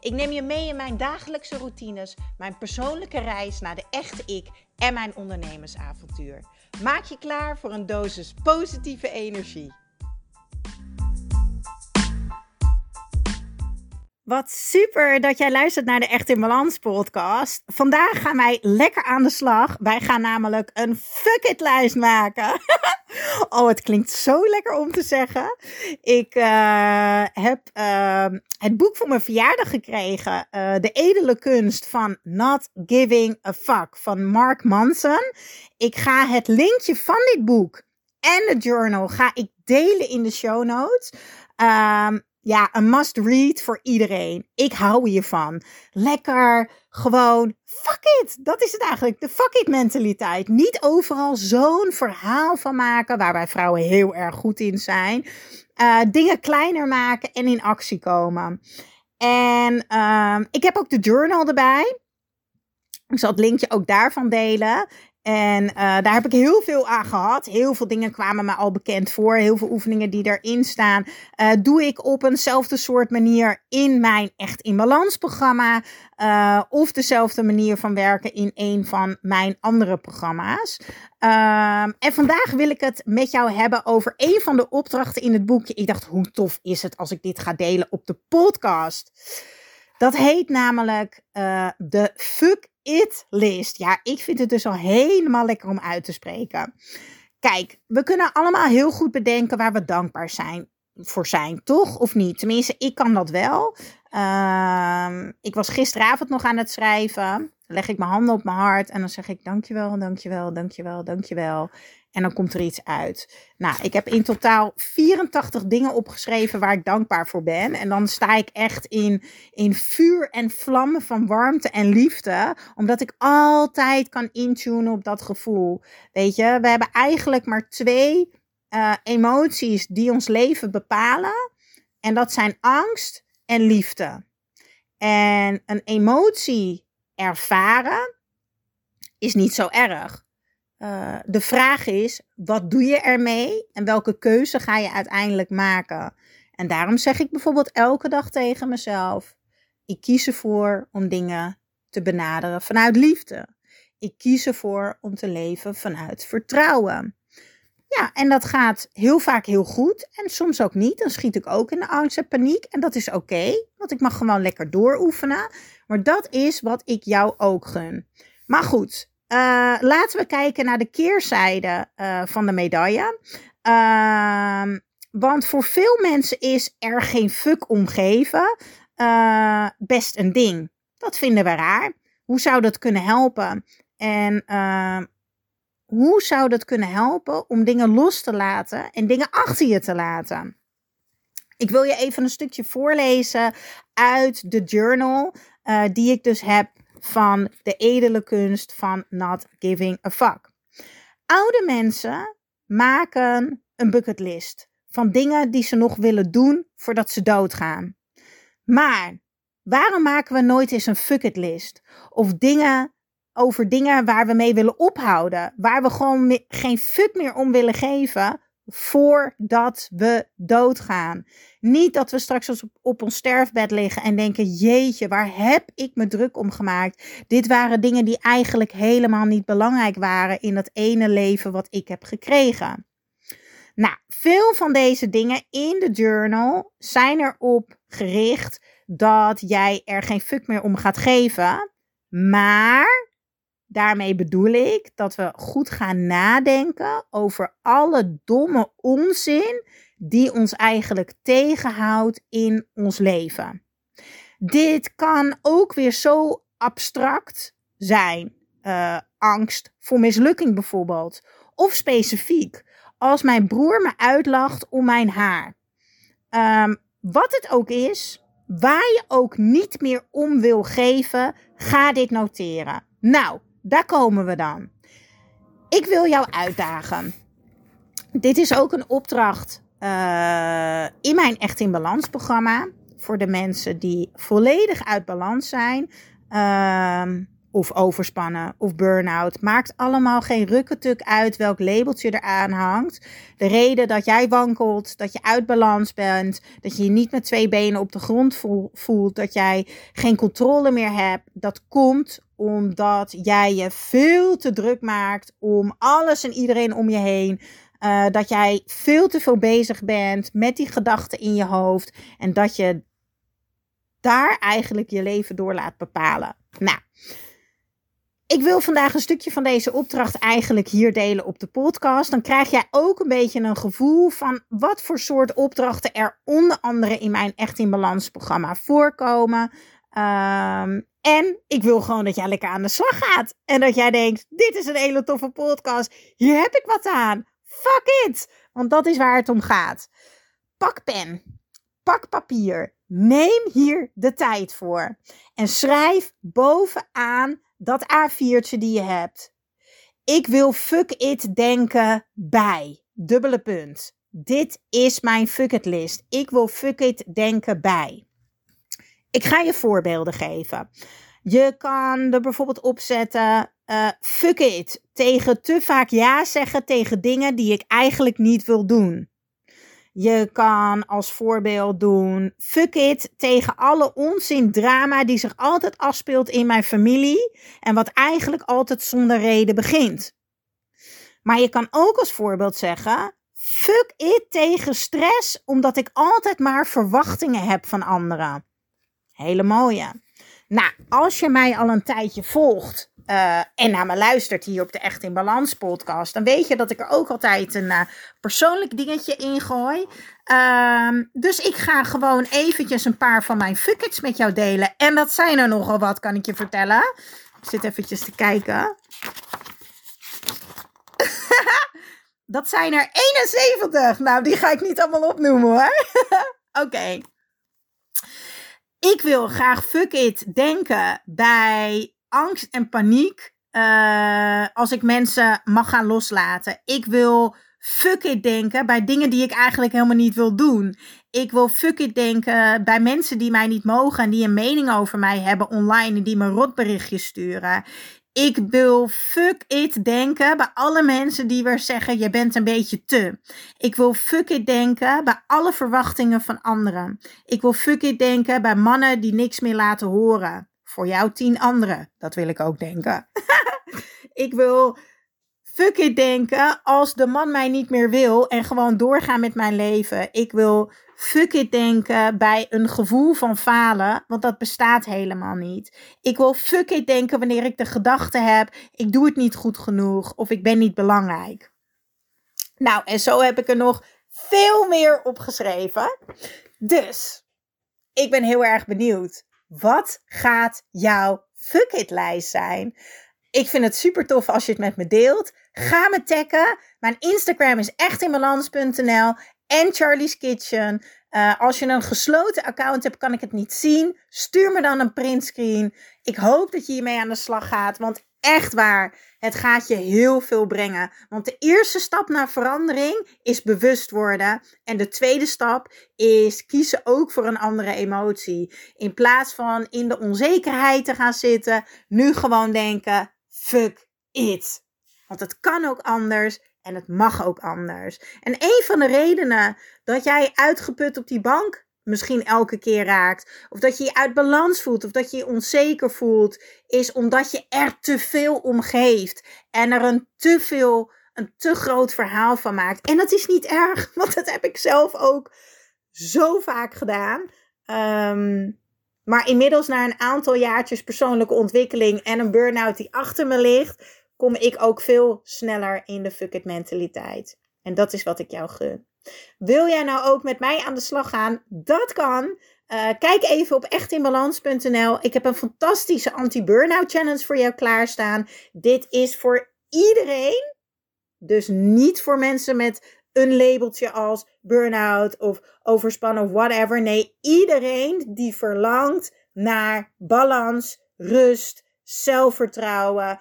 Ik neem je mee in mijn dagelijkse routines, mijn persoonlijke reis naar de echte ik en mijn ondernemersavontuur. Maak je klaar voor een dosis positieve energie. Wat super dat jij luistert naar de Echt in Balans podcast. Vandaag gaan wij lekker aan de slag. Wij gaan namelijk een fuck it lijst maken. oh, het klinkt zo lekker om te zeggen. Ik uh, heb uh, het boek voor mijn verjaardag gekregen. Uh, de edele kunst van Not Giving a Fuck van Mark Manson. Ik ga het linkje van dit boek en de journal ga ik delen in de show notes. Um, ja, een must read voor iedereen. Ik hou hiervan. Lekker, gewoon, fuck it. Dat is het eigenlijk. De fuck it mentaliteit. Niet overal zo'n verhaal van maken, waar wij vrouwen heel erg goed in zijn. Uh, dingen kleiner maken en in actie komen. En uh, ik heb ook de journal erbij. Ik zal het linkje ook daarvan delen. En uh, daar heb ik heel veel aan gehad. Heel veel dingen kwamen me al bekend voor. Heel veel oefeningen die erin staan, uh, doe ik op eenzelfde soort manier in mijn Echt in Balans programma. Uh, of dezelfde manier van werken in een van mijn andere programma's. Ehm, en vandaag wil ik het met jou hebben over een van de opdrachten in het boekje. Ik dacht, hoe tof is het als ik dit ga delen op de podcast? Dat heet namelijk de Fuck it list. Ja, ik vind het dus al helemaal lekker om uit te spreken. Kijk, we kunnen allemaal heel goed bedenken waar we dankbaar zijn voor zijn, toch? Of niet? Tenminste, ik kan dat wel. Uh, ik was gisteravond nog aan het schrijven. Leg ik mijn handen op mijn hart en dan zeg ik dankjewel, dankjewel, dankjewel, dankjewel. En dan komt er iets uit. Nou, ik heb in totaal 84 dingen opgeschreven waar ik dankbaar voor ben. En dan sta ik echt in, in vuur en vlammen van warmte en liefde. Omdat ik altijd kan intunen op dat gevoel. Weet je, we hebben eigenlijk maar twee uh, emoties die ons leven bepalen. En dat zijn angst en liefde. En een emotie ervaren is niet zo erg. Uh, de vraag is, wat doe je ermee en welke keuze ga je uiteindelijk maken? En daarom zeg ik bijvoorbeeld elke dag tegen mezelf: ik kies ervoor om dingen te benaderen vanuit liefde. Ik kies ervoor om te leven vanuit vertrouwen. Ja, en dat gaat heel vaak heel goed en soms ook niet. Dan schiet ik ook in de angst en paniek en dat is oké, want ik mag gewoon lekker dooroefenen. Maar dat is wat ik jou ook gun. Maar goed, uh, laten we kijken naar de keerzijde uh, van de medaille. Uh, want voor veel mensen is er geen fuck omgeven uh, best een ding. Dat vinden we raar. Hoe zou dat kunnen helpen? En hoe zou dat kunnen helpen om dingen los te laten en dingen achter je te laten? Ik wil je even een stukje voorlezen uit de journal die ik dus heb van de edele kunst van not giving a fuck. Oude mensen maken een bucketlist van dingen die ze nog willen doen voordat ze doodgaan. Maar waarom maken we nooit eens een fuck it list? Of dingen over dingen waar we mee willen ophouden, waar we gewoon geen fuck meer om willen geven, voordat we doodgaan. Niet dat we straks op, op ons sterfbed liggen en denken: Jeetje, waar heb ik me druk om gemaakt? Dit waren dingen die eigenlijk helemaal niet belangrijk waren in dat ene leven wat ik heb gekregen. Nou, veel van deze dingen in de journal zijn erop gericht dat jij er geen fuck meer om gaat geven. Maar Daarmee bedoel ik dat we goed gaan nadenken over alle domme onzin die ons eigenlijk tegenhoudt in ons leven. Dit kan ook weer zo abstract zijn. Uh, angst voor mislukking bijvoorbeeld. Of specifiek, als mijn broer me uitlacht om mijn haar. Um, wat het ook is, waar je ook niet meer om wil geven, ga dit noteren. Nou, daar komen we dan. Ik wil jou uitdagen. Dit is ook een opdracht uh, in mijn Echt in Balans programma. Voor de mensen die volledig uit balans zijn. Uh, of overspannen of burn-out. Maakt allemaal geen rukketuk uit welk labeltje eraan hangt. De reden dat jij wankelt, dat je uit balans bent, dat je je niet met twee benen op de grond voelt, dat jij geen controle meer hebt, dat komt omdat jij je veel te druk maakt om alles en iedereen om je heen. Uh, dat jij veel te veel bezig bent met die gedachten in je hoofd en dat je daar eigenlijk je leven door laat bepalen. Nou, ik wil vandaag een stukje van deze opdracht eigenlijk hier delen op de podcast. Dan krijg jij ook een beetje een gevoel van wat voor soort opdrachten er onder andere in mijn Echt in Balans programma voorkomen. Um, en ik wil gewoon dat jij lekker aan de slag gaat. En dat jij denkt, dit is een hele toffe podcast. Hier heb ik wat aan. Fuck it. Want dat is waar het om gaat. Pak pen. Pak papier. Neem hier de tijd voor. En schrijf bovenaan dat A4'tje die je hebt. Ik wil fuck it denken bij. Dubbele punt. Dit is mijn fuck it list. Ik wil fuck it denken bij. Ik ga je voorbeelden geven. Je kan er bijvoorbeeld opzetten. Uh, fuck it. Tegen te vaak ja zeggen tegen dingen die ik eigenlijk niet wil doen. Je kan als voorbeeld doen: fuck it tegen alle onzin drama die zich altijd afspeelt in mijn familie en wat eigenlijk altijd zonder reden begint. Maar je kan ook als voorbeeld zeggen: fuck it tegen stress omdat ik altijd maar verwachtingen heb van anderen. Hele mooie. Nou, als je mij al een tijdje volgt uh, en naar me luistert hier op de Echt in Balans podcast, dan weet je dat ik er ook altijd een uh, persoonlijk dingetje in gooi. Uh, dus ik ga gewoon eventjes een paar van mijn fuckets met jou delen. En dat zijn er nogal wat, kan ik je vertellen. Ik zit eventjes te kijken. dat zijn er 71. Nou, die ga ik niet allemaal opnoemen hoor. Oké. Ik wil graag fuck it denken bij angst en paniek uh, als ik mensen mag gaan loslaten. Ik wil fuck it denken bij dingen die ik eigenlijk helemaal niet wil doen. Ik wil fuck it denken bij mensen die mij niet mogen en die een mening over mij hebben online en die me rotberichtjes sturen. Ik wil fuck it denken bij alle mensen die weer zeggen: je bent een beetje te. Ik wil fuck it denken bij alle verwachtingen van anderen. Ik wil fuck it denken bij mannen die niks meer laten horen. Voor jou tien anderen. Dat wil ik ook denken. ik wil fuck it denken als de man mij niet meer wil en gewoon doorgaan met mijn leven. Ik wil fuck it denken bij een gevoel van falen, want dat bestaat helemaal niet. Ik wil fuck it denken wanneer ik de gedachte heb, ik doe het niet goed genoeg of ik ben niet belangrijk. Nou, en zo heb ik er nog veel meer opgeschreven. Dus, ik ben heel erg benieuwd. Wat gaat jouw fuck it lijst zijn? Ik vind het super tof als je het met me deelt. Ga me taggen. Mijn Instagram is echtinbalans.nl en Charlie's Kitchen. Uh, als je een gesloten account hebt, kan ik het niet zien. Stuur me dan een printscreen. Ik hoop dat je hiermee aan de slag gaat. Want echt waar, het gaat je heel veel brengen. Want de eerste stap naar verandering is bewust worden. En de tweede stap is kiezen ook voor een andere emotie. In plaats van in de onzekerheid te gaan zitten, nu gewoon denken: fuck it. Want het kan ook anders en het mag ook anders. En een van de redenen dat jij uitgeput op die bank misschien elke keer raakt, of dat je je uit balans voelt, of dat je je onzeker voelt, is omdat je er te veel om geeft en er een te veel, een te groot verhaal van maakt. En dat is niet erg, want dat heb ik zelf ook zo vaak gedaan. Um, maar inmiddels na een aantal jaartjes persoonlijke ontwikkeling en een burn-out die achter me ligt, kom ik ook veel sneller in de fuck it mentaliteit. En dat is wat ik jou gun. Wil jij nou ook met mij aan de slag gaan? Dat kan. Uh, kijk even op echtinbalans.nl. Ik heb een fantastische anti-burnout challenge voor jou klaarstaan. Dit is voor iedereen. Dus niet voor mensen met een labeltje als burn-out of overspannen of whatever. Nee, iedereen die verlangt naar balans, rust, zelfvertrouwen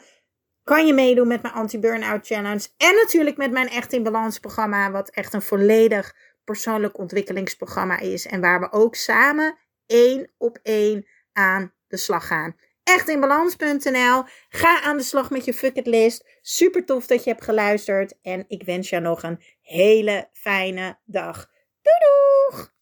kan je meedoen met mijn anti-burnout challenge. En natuurlijk met mijn Echt in Balans programma. Wat echt een volledig persoonlijk ontwikkelingsprogramma is. En waar we ook samen één op één aan de slag gaan. Echtinbalans.nl. Ga aan de slag met je fuck it list. Super tof dat je hebt geluisterd. En ik wens jou nog een hele fijne dag. Doei doeg!